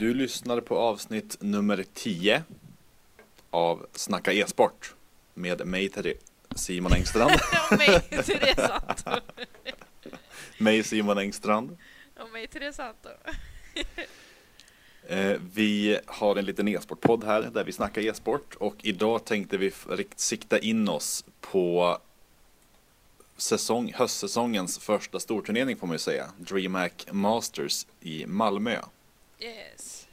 Du lyssnar på avsnitt nummer 10 av Snacka e-sport med mig Tere- Simon Engstrand. Och mig Therese Anton. mig Simon Engstrand. Och mig Therese Anton. Eh, vi har en liten e-sportpodd här där vi snackar e-sport och idag tänkte vi sikta in oss på säsong, höstsäsongens första storturnering får man ju säga. DreamHack Masters i Malmö. Yes.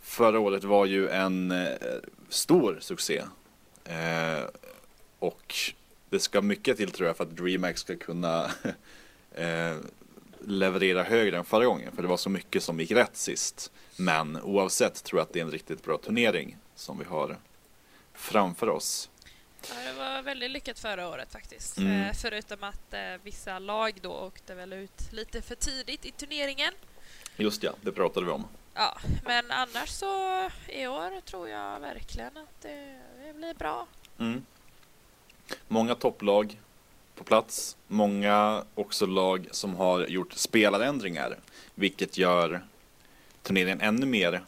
Förra året var ju en eh, stor succé. Eh, och det ska mycket till tror jag för att DreamHack ska kunna eh, leverera högre än förra gången. För det var så mycket som gick rätt sist. Men oavsett tror jag att det är en riktigt bra turnering som vi har framför oss. Ja, det var väldigt lyckat förra året faktiskt. Mm. Eh, förutom att eh, vissa lag då åkte väl ut lite för tidigt i turneringen. Just ja, det pratade vi om. Ja, men annars så i år tror jag verkligen att det, det blir bra. Mm. Många topplag på plats. Många också lag som har gjort spelarändringar. Vilket gör turneringen ännu mer,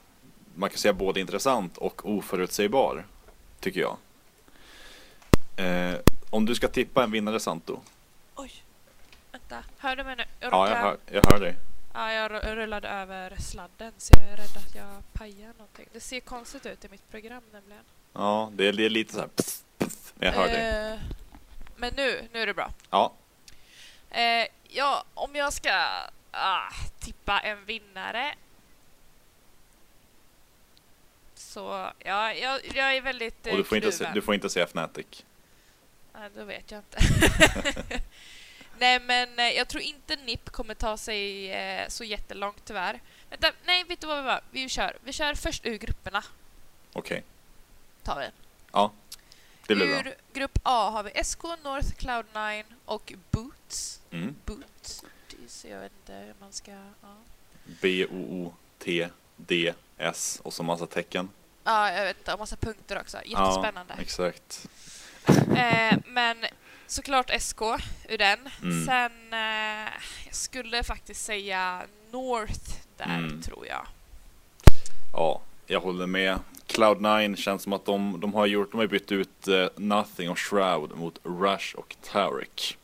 man kan säga både intressant och oförutsägbar. Tycker jag. Eh, om du ska tippa en vinnare Santo. Oj, vänta. Hör du mig nu? Jag, Ja, jag hör, jag hör dig. Ja, jag ru- rullade över sladden så jag är rädd att jag pajar någonting. Det ser konstigt ut i mitt program nämligen. Ja, det är, det är lite så här. Pff, pff, jag hör dig. Eh, men nu, nu är det bra. Ja, Eh, ja, om jag ska ah, tippa en vinnare så ja, jag, jag är väldigt eh, och du får, inte, se- du får inte säga Fnatic. Nej, då vet jag inte. nej, men eh, jag tror inte NIP kommer ta sig eh, så jättelångt tyvärr. Vänta, nej, vet du vad vi var? Vi kör. Vi kör först ur grupperna. Okej, Tar vi. det blir bra. ur grupp A har vi SK, North, Cloud9 och Boots. Mm. Boots. Så jag vet inte hur man ska... Ja. B-O-O-T-D-S och så massa tecken. Ja, jag vet inte. Och massa punkter också. Jättespännande. Ja, exakt. Eh, men såklart SK ur den. Mm. Sen, eh, jag skulle faktiskt säga North där, Mm. tror jag. Ja, jag håller med. Cloud9 känns som att de, de har gjort, de har bytt ut eh, Nothing och Shroud mot Rush och Tarek.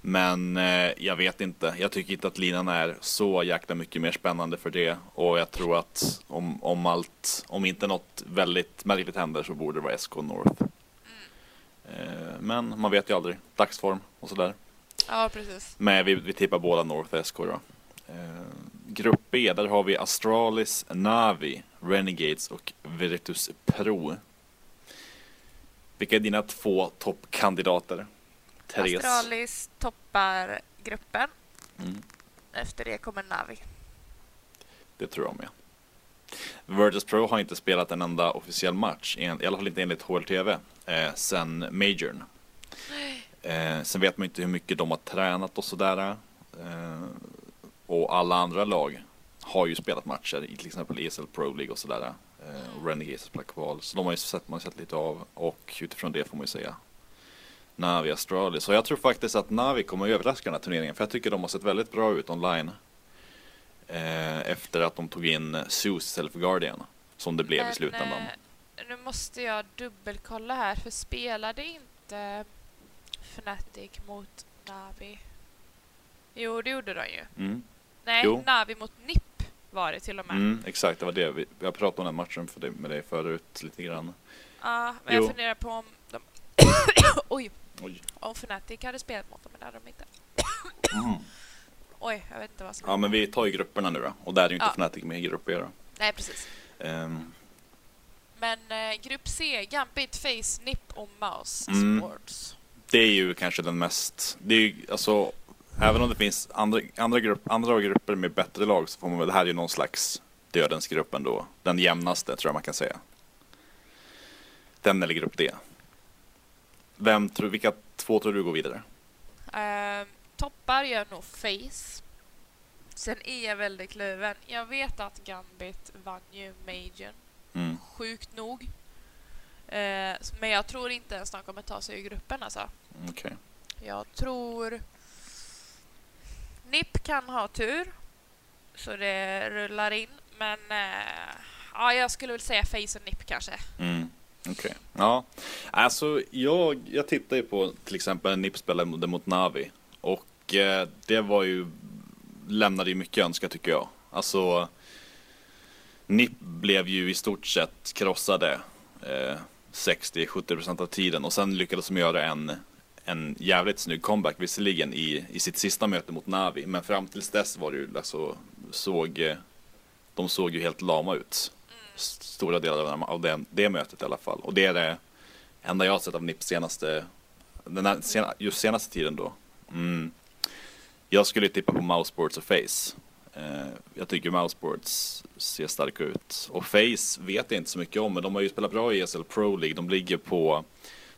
Men eh, jag vet inte. Jag tycker inte att linan är så jäkla mycket mer spännande för det. Och jag tror att om, om allt, om inte något väldigt märkligt händer så borde det vara SK North. Eh, men man vet ju aldrig. Dagsform och sådär. Ja, precis. Men vi, vi tippar båda North SK då. Eh, grupp B, där har vi Astralis, Navi, Renegades och Virtus Pro. Vilka är dina två toppkandidater? Therese? Astralis toppar gruppen. Mm, Efter det kommer Navi. det tror jag med. Virtus Pro har inte spelat en enda officiell match, i alla fall inte enligt HLTV, eh, sen Majorn. Eh, sen vet man inte hur mycket de har tränat och sådär. Eh, och alla andra lag har ju spelat matcher i till exempel ESL Pro League och sådär. Eh, och Renegades har spelat. Så de har ju sett, man har sett lite av och utifrån det får man ju säga Navi Astralis. Så jag tror faktiskt att Navi kommer att överraska den här turneringen för jag tycker de har sett väldigt bra ut online. Eh, efter att de tog in Zeus för Guardian. Som det blev i Men, slutändan. eh, nu måste jag dubbelkolla här, för spelade inte Fnatic mot Navi? Jo, det gjorde de ju. Mm. Nej, Jo. Navi mot NIP var det till och med. Mm, exakt, det var det. Vi, har pratat om den matchen för det, med dig förut lite grann. Ja, men Jo. jag funderar på om de... Oj! Oj. Om Fnatic hade spelat mot dem, men det hade de inte. Mm. Oj, jag vet inte vad som... Ja men vi tar ju grupperna nu då. Och där är ju inte Ja. Fnatic med i grupp B då. Nej, precis. Ehm, Men eh, grupp C, Gambit, Face, NIP och Mouse Mm. Sports. det är ju kanske den mest, det är ju alltså Även om det finns andra, andra, grupp, andra grupper med bättre lag så får man väl, det här är ju någon slags dödens grupp ändå. Den jämnaste tror jag man kan säga. Den eller grupp D. Vem tror, vilka två tror du går vidare? Eh, toppar gör nog Face. Sen är jag väldigt kluven. Jag vet att Gambit vann ju Majorn, Mm. sjukt nog. Eh, men jag tror inte ens de kommer ta sig ur gruppen alltså. Okej. Jag tror... NIP kan ha tur, så det rullar in. men eh, ja, jag skulle väl säga Face och Nip kanske. Mm. Okej. Okay. Ja, alltså jag, jag tittar ju på till exempel Nip spelade mot Navi och eh, det var ju lämnade ju mycket önska tycker jag. Alltså Nip blev ju i stort sett krossade eh, 60-70% av tiden och sen lyckades de göra en, en jävligt snygg comeback visserligen i, i sitt sista möte mot Navi men fram tills dess var det ju alltså, såg, eh, de såg ju helt lama ut. Stora delar av det, det mötet i alla fall och det är det enda jag har sett av Nip senaste, den här, just senaste tiden då. Mm. Jag skulle tippa på Mouseboards och Face. Eh, jag tycker Mouseboards ser starka ut. Och Face vet jag inte så mycket om, men de har ju spelat bra i ESL Pro League. De ligger på,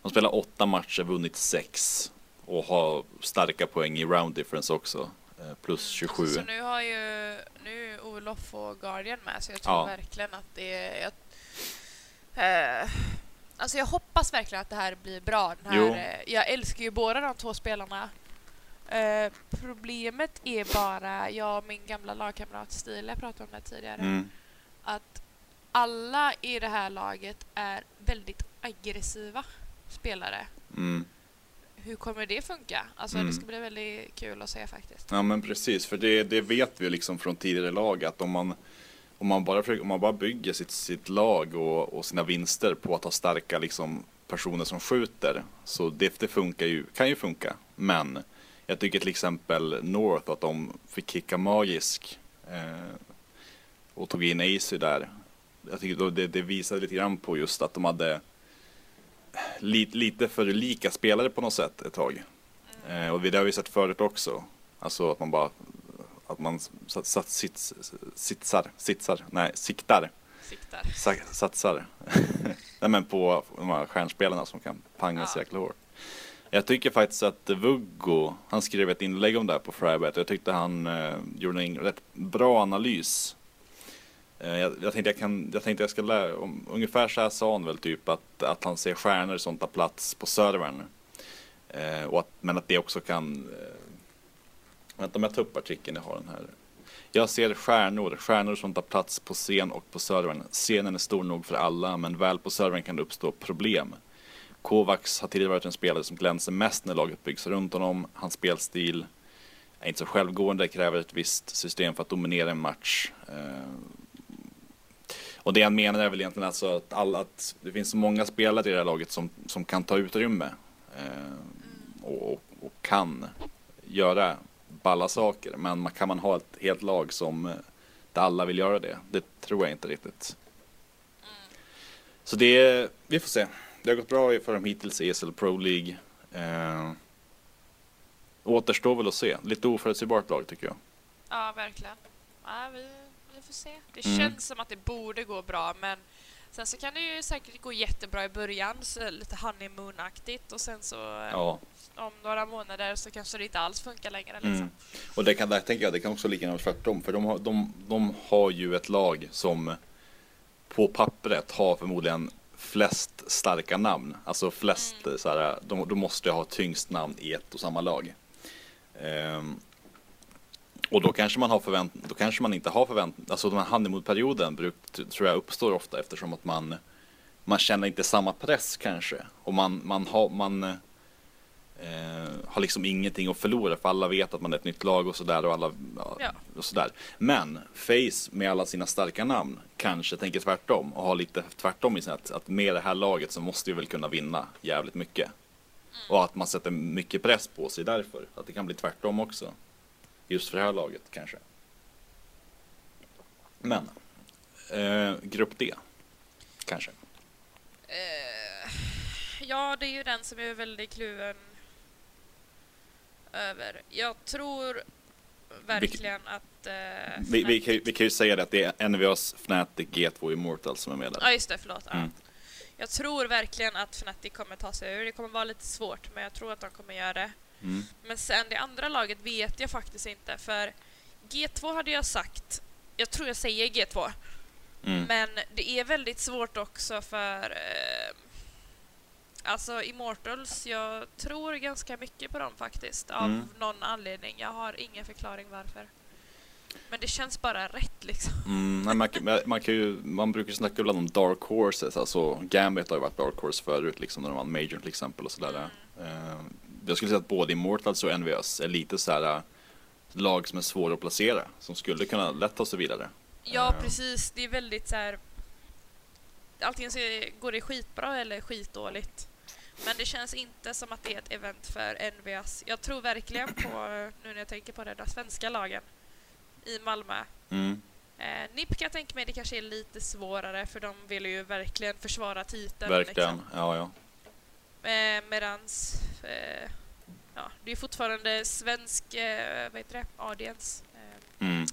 de spelar åtta matcher, vunnit sex och har starka poäng i round difference också. Eh, plus 27. Så nu har ju nu Olof och Guardian med, så jag tror ja. verkligen att det är... Jag, eh, alltså jag hoppas verkligen att det här blir bra. Den här, eh, jag älskar ju båda de två spelarna. Eh, problemet är bara, jag och min gamla lagkamrat Stil, jag pratade om det tidigare, mm. att alla i det här laget är väldigt aggressiva spelare. Mm. Hur kommer det funka? Alltså mm. det ska bli väldigt kul att se faktiskt. Ja men precis, för det, det vet vi liksom från tidigare lag att om man om man bara, försöker, om man bara bygger sitt, sitt lag och, och sina vinster på att ha starka liksom, personer som skjuter så det, det funkar ju, kan ju funka. Men jag tycker till exempel North att de fick kicka magisk eh, och tog in AC där. Jag tycker det, det visade lite grann på just att de hade li, lite för lika spelare på något sätt ett tag. Eh, och det har vi sett förut också. Alltså att man bara att man sats, sats, sits, sitsar, sitsar, nej, siktar. Siktar. Sa, satsar. nej men på de här stjärnspelarna som kan panga ja. så jäkla hårt. Jag tycker faktiskt att Vuggo, han skrev ett inlägg om det här på Frybet. Jag tyckte han eh, gjorde en rätt bra analys. Eh, jag, jag, tänkte jag, kan, jag tänkte jag ska lära, om, ungefär så här sa han väl typ att, att han ser stjärnor som tar plats på servern. Eh, och att, men att det också kan, eh, vänta om jag tar upp artikeln, jag har den här. Jag ser stjärnor, stjärnor som tar plats på scen och på servern. Scenen är stor nog för alla, men väl på servern kan det uppstå problem. Kovacs har tidigare varit en spelare som glänser mest när laget byggs runt honom. Hans spelstil är inte så självgående, kräver ett visst system för att dominera en match. Eh, och det han menar är väl egentligen alltså att, alla, att det finns så många spelare i det här laget som, som kan ta utrymme eh, och, och, kan göra balla saker. Men kan man ha ett helt lag som eh, där alla vill göra det? Det tror jag inte riktigt. Så det, vi får se det har gått bra för dem hittills i ESL Pro League. Eh, återstår väl att se. Lite oförutsägbart lag tycker jag. Ja, verkligen. Ja, vi, vi får se. Det mm. känns som att det borde gå bra, men sen så kan det ju säkert gå jättebra i början, så lite honeymoon-aktigt och sen så ja. om några månader så kanske det inte alls funkar längre. Liksom. Mm. Och det kan, där tänker jag, det kan också lika gärna tvärtom, för de har, de, de har ju ett lag som på pappret har förmodligen flest starka namn. Alltså flest, mm. så här, de, de måste ha tyngst namn i ett och samma lag. Um, och då kanske man har förvänt då kanske man inte har förvänt alltså den här honeymoon-perioden tror jag uppstår ofta eftersom att man man känner inte samma press kanske och man, man har man eh, har liksom ingenting att förlora för alla vet att man är ett nytt lag och sådär och alla ja. och sådär. Men Face med alla sina starka namn kanske tänker tvärtom och har lite tvärtom i sin att, att med det här laget så måste vi väl kunna vinna jävligt mycket. Mm. Och att man sätter mycket press på sig därför. Att det kan bli tvärtom också. Just för det här laget kanske. Men eh, Grupp D kanske. Uh, ja, det är ju den som är väldigt kluven över. Jag tror verkligen vi, att... Uh, vi, vi, kan, vi kan ju säga det att det är NVAs Fnatic G2 Immortal som är med där. Ja, just det. Förlåt. Mm. Ja. Jag tror verkligen att Fnatic kommer ta sig ur. Det kommer vara lite svårt, men jag tror att de kommer göra det. Mm. Men sen det andra laget vet jag faktiskt inte, för G2 hade jag sagt... Jag tror jag säger G2. Mm. Men det är väldigt svårt också för eh, Alltså Immortals, jag tror ganska mycket på dem faktiskt. Av mm. någon anledning. Jag har ingen förklaring varför. Men det känns bara rätt liksom. Mm, nej, man, kan- man, kan ju, man brukar ju snacka ibland om dark horses, alltså Gambit har ju varit dark horse förut liksom när de vann Major till exempel och sådär. Eh, jag skulle säga att både Immortals och NVS är lite så här eh, lag som är svåra att placera, som skulle kunna lätt ta sig vidare. Ja, Eh. precis. Det är väldigt så här. Antingen så går det skitbra eller skitdåligt. Men det känns inte som att det är ett event för NVS. Jag tror verkligen på, nu när jag tänker på det, de svenska lagen i Malmö. Mm. Eh, NIP kan jag tänka mig det kanske är lite svårare för de vill ju verkligen försvara titeln. Verkligen, Liksom. ja ja. Eh, medans eh, ja, det är fortfarande svensk eh, vad heter det? audience. Eh, Mm.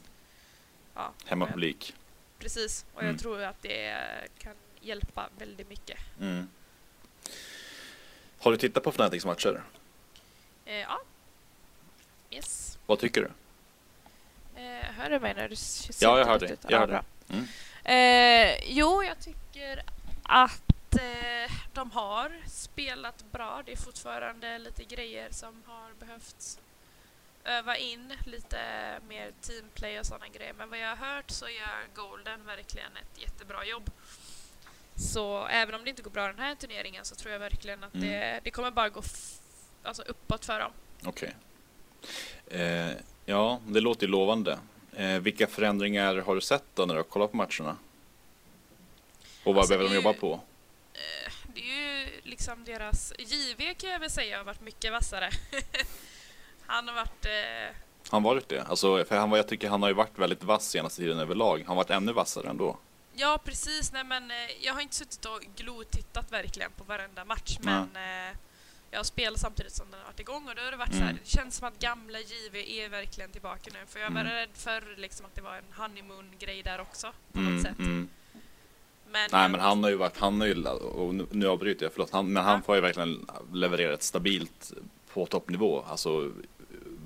ja, Hemmapublik. Precis, och Mm. jag tror att det kan hjälpa väldigt mycket. Mm. Har du tittat på Fnatics matcher? Eh, ja. Yes. Vad tycker du? Eh, hör du mig när du s- Ja, jag sitter hör dig. Jag hör dig. Mm. Eh, jo, jag tycker att eh, de har spelat bra. Det är fortfarande lite grejer som har behövts öva in, lite mer teamplay och sådana grejer. Men vad jag har hört så gör Golden verkligen ett jättebra jobb. Så även om det inte går bra den här turneringen så tror jag verkligen att Mm. det, det kommer bara gå alltså uppåt för dem. Okej. Eh, ja, det låter ju lovande. Eh, vilka förändringar har du sett då när du har kollat på matcherna? Och vad Alltså, behöver de jobba på? Eh, Det är ju liksom deras... JV kan jag väl säga har varit mycket vassare. Han har varit... Eh, Han varit det? Alltså, för han, jag tycker han har ju varit väldigt vass senaste tiden överlag. Han har varit ännu vassare ändå. Ja, precis. Nej, men, eh, jag har inte suttit och glotittat verkligen på varenda match, men eh, jag har spelat samtidigt som den har varit igång och då har det varit så här, Mm. det känns som att gamla JV är verkligen tillbaka nu. För jag var Mm. rädd för liksom, att det var en honeymoon-grej där också, på Mm, något sätt. mm. Men, Nej jag- men han har ju varit, han har ju, och nu, nu avbryter jag, förlåt, han, men han får ju verkligen leverera ett stabilt på toppnivå, alltså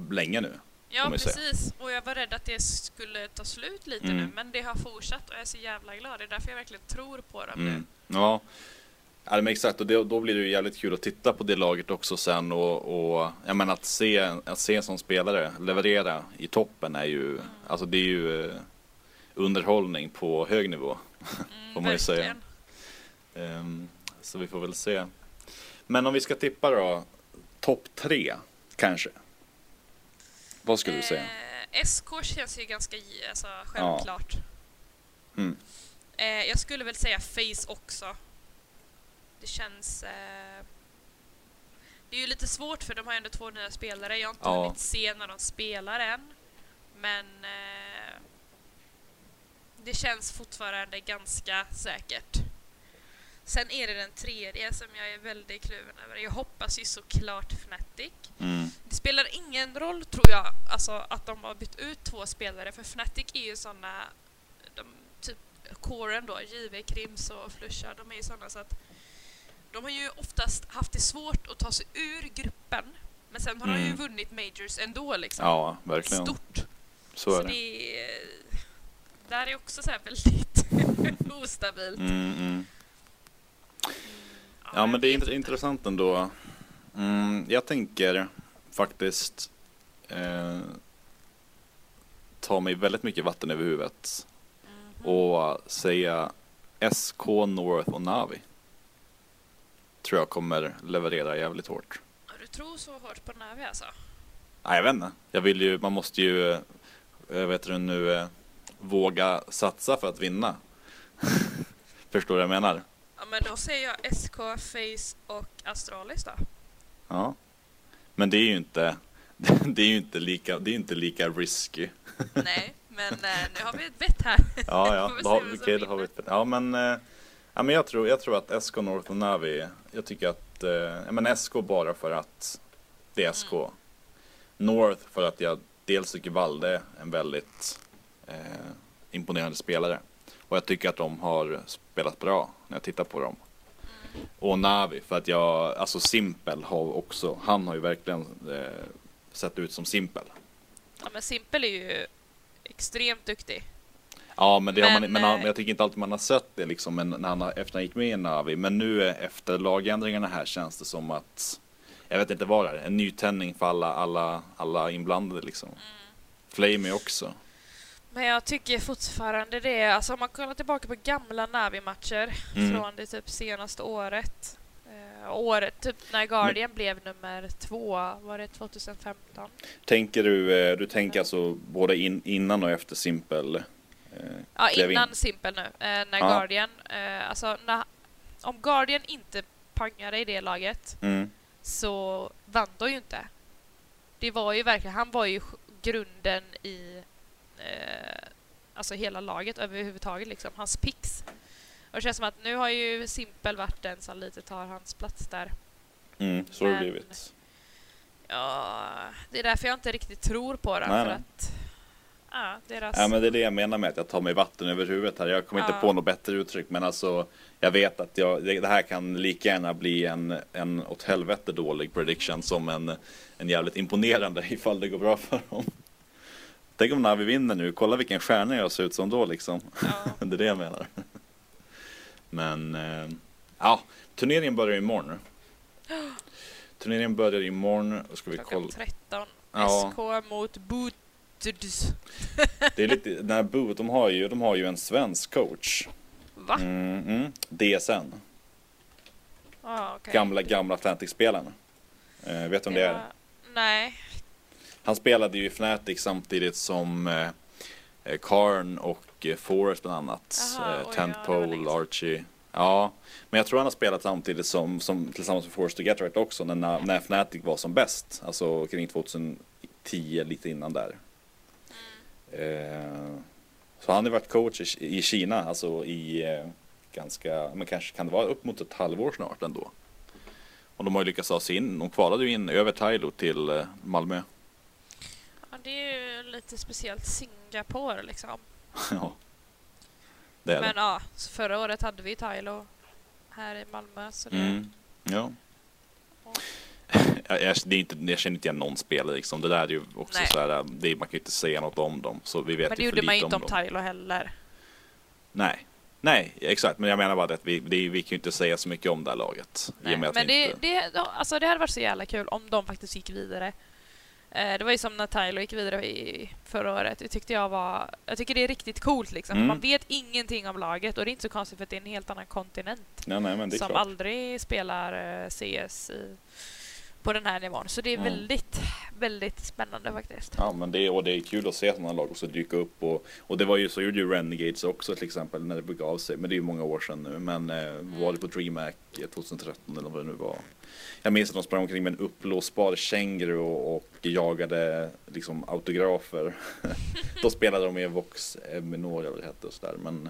länge nu. Ja, precis. Och jag var rädd att det skulle ta slut lite Mm. nu, men det har fortsatt och jag är så jävla glad. Det är därför jag verkligen tror på dem nu. Mm. Ja. Ja, men exakt, och det, då blir det ju jävligt kul att titta på det laget också sen och, och jag menar att se, att se en sån spelare leverera i toppen är ju, Mm. alltså det är ju eh, underhållning på hög nivå. Mm, Får man ju säga. Ehm, så vi får väl se. Men om vi ska tippa då, topp tre kanske? Vad skulle du säga? Eh, SK känns ju ganska alltså, självklart. Mm. Eh, jag skulle väl säga Face också. Det känns... Eh, det är ju lite svårt för de har ju ändå två nya spelare. Jag har inte Ja. hunnit se när de spelar än. Men eh, det känns fortfarande ganska säkert. Sen är det den tredje som jag är väldigt kluven över. Jag hoppas ju såklart Fnatic. Mm. Det spelar ingen roll tror jag, alltså att de har bytt ut två spelare för Fnatic är ju såna, de, typ coren då, JV, Krims och Flusha, de är ju såna så att de har ju oftast haft det svårt att ta sig ur gruppen men sen har de ju Mm. vunnit majors ändå liksom. Ja, verkligen. Stort. Så är det. det är, där är också så väldigt ostabilt. Mm, mm. Jag men det är intressant ändå. Mm, jag tänker faktiskt eh, ta mig väldigt mycket vatten över huvudet Mhm. och säga SK, North och Navi. Tror jag kommer leverera jävligt hårt. Ja, Du tror så hårt på Navi alltså? Nej, jag vet inte. Jag vill ju, man måste ju, eh, jag vet du nu, eh, våga satsa för att vinna. Förstår du vad jag menar? Ja men då säger jag SK, Face och Astralis då. Ja. Men det är ju inte, det är ju inte lika, det är inte lika risky. Nej, men eh, nu har vi ett bett här. Ja, ja, då har, okej, då har vi ett, ja men, eh, ja, men jag, tror, jag tror att SK North och Navi, jag tycker att, eh, ja, men SK bara för att det är SK. Mm. North för att jag dels tycker Valde är en väldigt eh, imponerande spelare. Och jag tycker att de har spelat bra när jag tittar på dem. Och Navi för att jag, alltså Simpel har också, han har ju verkligen eh, sett ut som Simpel. Ja men Simpel är ju extremt duktig. Ja, men, det har man, Men, men, han, eh, men jag tycker inte alltid man har sett det liksom, men när han, efter han gick med i Navi. Men nu eh, efter lagändringarna här känns det som att, jag vet inte vad det är, en nytändning för alla, alla, alla inblandade liksom. Mm. Flame är också. Men jag tycker fortfarande det. Alltså om man kollar tillbaka på gamla Navi-matcher Mm. från det typ senaste året. Eh, året typ när Guardian blev nummer två, var det 2015? Tänker du, eh, du tänker alltså både in, innan och efter Simpel? Eh, Ja, klev in. innan Simpel nu. Eh, när Ja. Guardian, eh, alltså när, om Guardian inte pangade i det laget mm, så vann de ju inte. Det var ju verkligen, han var ju grunden i eh, alltså hela laget överhuvudtaget liksom, hans picks. Och det känns som att nu har ju Simpel varit den som lite tar hans plats där. mm, så har det blivit. Ja, det är därför jag inte riktigt tror på det. Nej, för att ja, deras... Ja men det är det jag menar med att jag tar mig vatten över huvudet här. Jag kommer inte Ja. på något bättre uttryck men alltså jag vet att jag, det det här kan lika gärna bli en, en åt helvete dålig prediction som en, en jävligt imponerande ifall det går bra för dem. Tänk om Navi vinner nu, kolla vilken stjärna jag ser ut som då liksom. ja. Det är det jag menar. Men eh, ja, turneringen börjar imorgon. Turneringen börjar imorgon. Ska vi Klockan kolla. 13. Ja. SK mot Boots. Det är lite, den här Boot, de har ju, de har ju en svensk coach. Va? Mm, mm. DSN. Ah, okej. Gamla, gamla Atlantic-spelaren. Eh, vet du vem det är? var- Nej. Han spelade ju i Fnatic samtidigt som eh, eh, Karn och eh, Forrest bland annat. Jaha, eh, ja, Tentpole, sedan. Archie. Ja, men jag tror han har spelat samtidigt som, som tillsammans med Forrest och Getright också när, när Fnatic var som bäst. Alltså kring 2010, lite innan där. Eh, så han har varit coach i, i Kina, alltså i eh, ganska, men kanske kan det vara upp mot ett halvår snart ändå. Och de har ju lyckats ta sig in, de kvalade ju in över Tylo till eh, Malmö. Ja, det är ju lite speciellt Singapore liksom. ja. Det är Men ja, så förra året hade vi Tylo här i Malmö. Så det. det, Mm. Ja. Ja. Jag, jag, det är inte, jag känner inte igen någon spelare liksom. Det där är ju också Nej. så här, det, man kan ju inte säga något om dem. Så vi vet men det gjorde man ju inte om om. Tylo heller. Nej. Nej, exakt. Men jag menar bara det att vi, det, vi kan ju inte säga så mycket om det här laget. Nej, men det, inte... det, ja, alltså det hade varit så jävla kul om de faktiskt gick vidare. Eh, Det var ju som när Tylo gick vidare i förra året. Det tyckte jag var... Jag tycker det är riktigt coolt liksom. Mm. Man vet ingenting om laget och det är inte så konstigt för att det är en helt annan kontinent. Nej, nej, som klart. aldrig spelar eh, CS i, på den här nivån. Så det är Mm. väldigt, väldigt spännande faktiskt. Ja, men det, och det är kul att se sådana lag också dyka upp. Och, och det var ju så gjorde ju Renegades också till exempel när det begav sig. Men det är ju många år sedan nu. Men eh, var det på DreamHack 2013 eller vad det nu var. Jag minns att de sprang omkring med en uppblåsbar känguru och, och jagade liksom autografer. Då spelade de med Vox Eminor eller vad det hette och sådär. Men,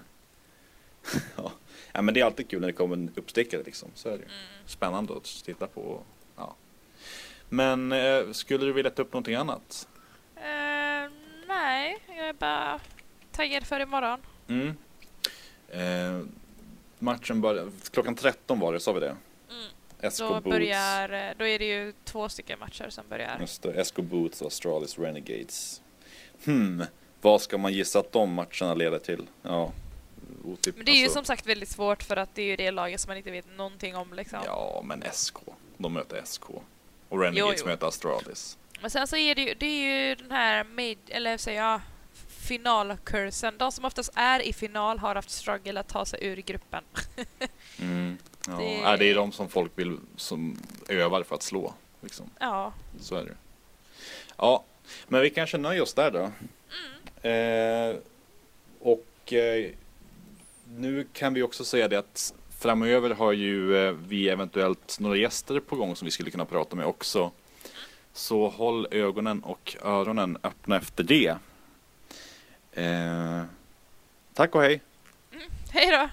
ja. ja, men det är alltid kul när det kommer en uppstickare liksom. Så är det ju. Mm. Spännande att titta på. Ja. Men eh, skulle du vilja ta upp någonting annat? Eh, nej, jag är bara taggad för imorgon. Mm. Eh, matchen börjar, klockan 13 var det, sa vi det? Mm. SK Då, Boots. börjar, eh, då är det ju två stycken matcher som börjar. Just det, SK Boots och Astralis Renegades. Hmm, vad ska man gissa att de matcherna leder till? Ja, otipp, Men det är ju alltså, som sagt väldigt svårt för att det är ju det laget som man inte vet någonting om liksom. Ja, men SK. De möter SK. Och Renegades Jo, jo. möter Astralis. Men sen så är det ju, det är ju den här made, eller säger jag, finalkursen. De som oftast är i final har haft struggle att ta sig ur gruppen. Mm. Ja, Det- det... det är de som folk vill, som övar för att slå. Liksom. Ja. Så är det. Ja, men vi kanske nöjer oss där då. Eh, och eh, nu kan vi också säga det att framöver har ju eh, vi eventuellt några gäster på gång som vi skulle kunna prata med också. Så håll ögonen och öronen öppna efter det. Eh, tack och hej! Mm, hej då!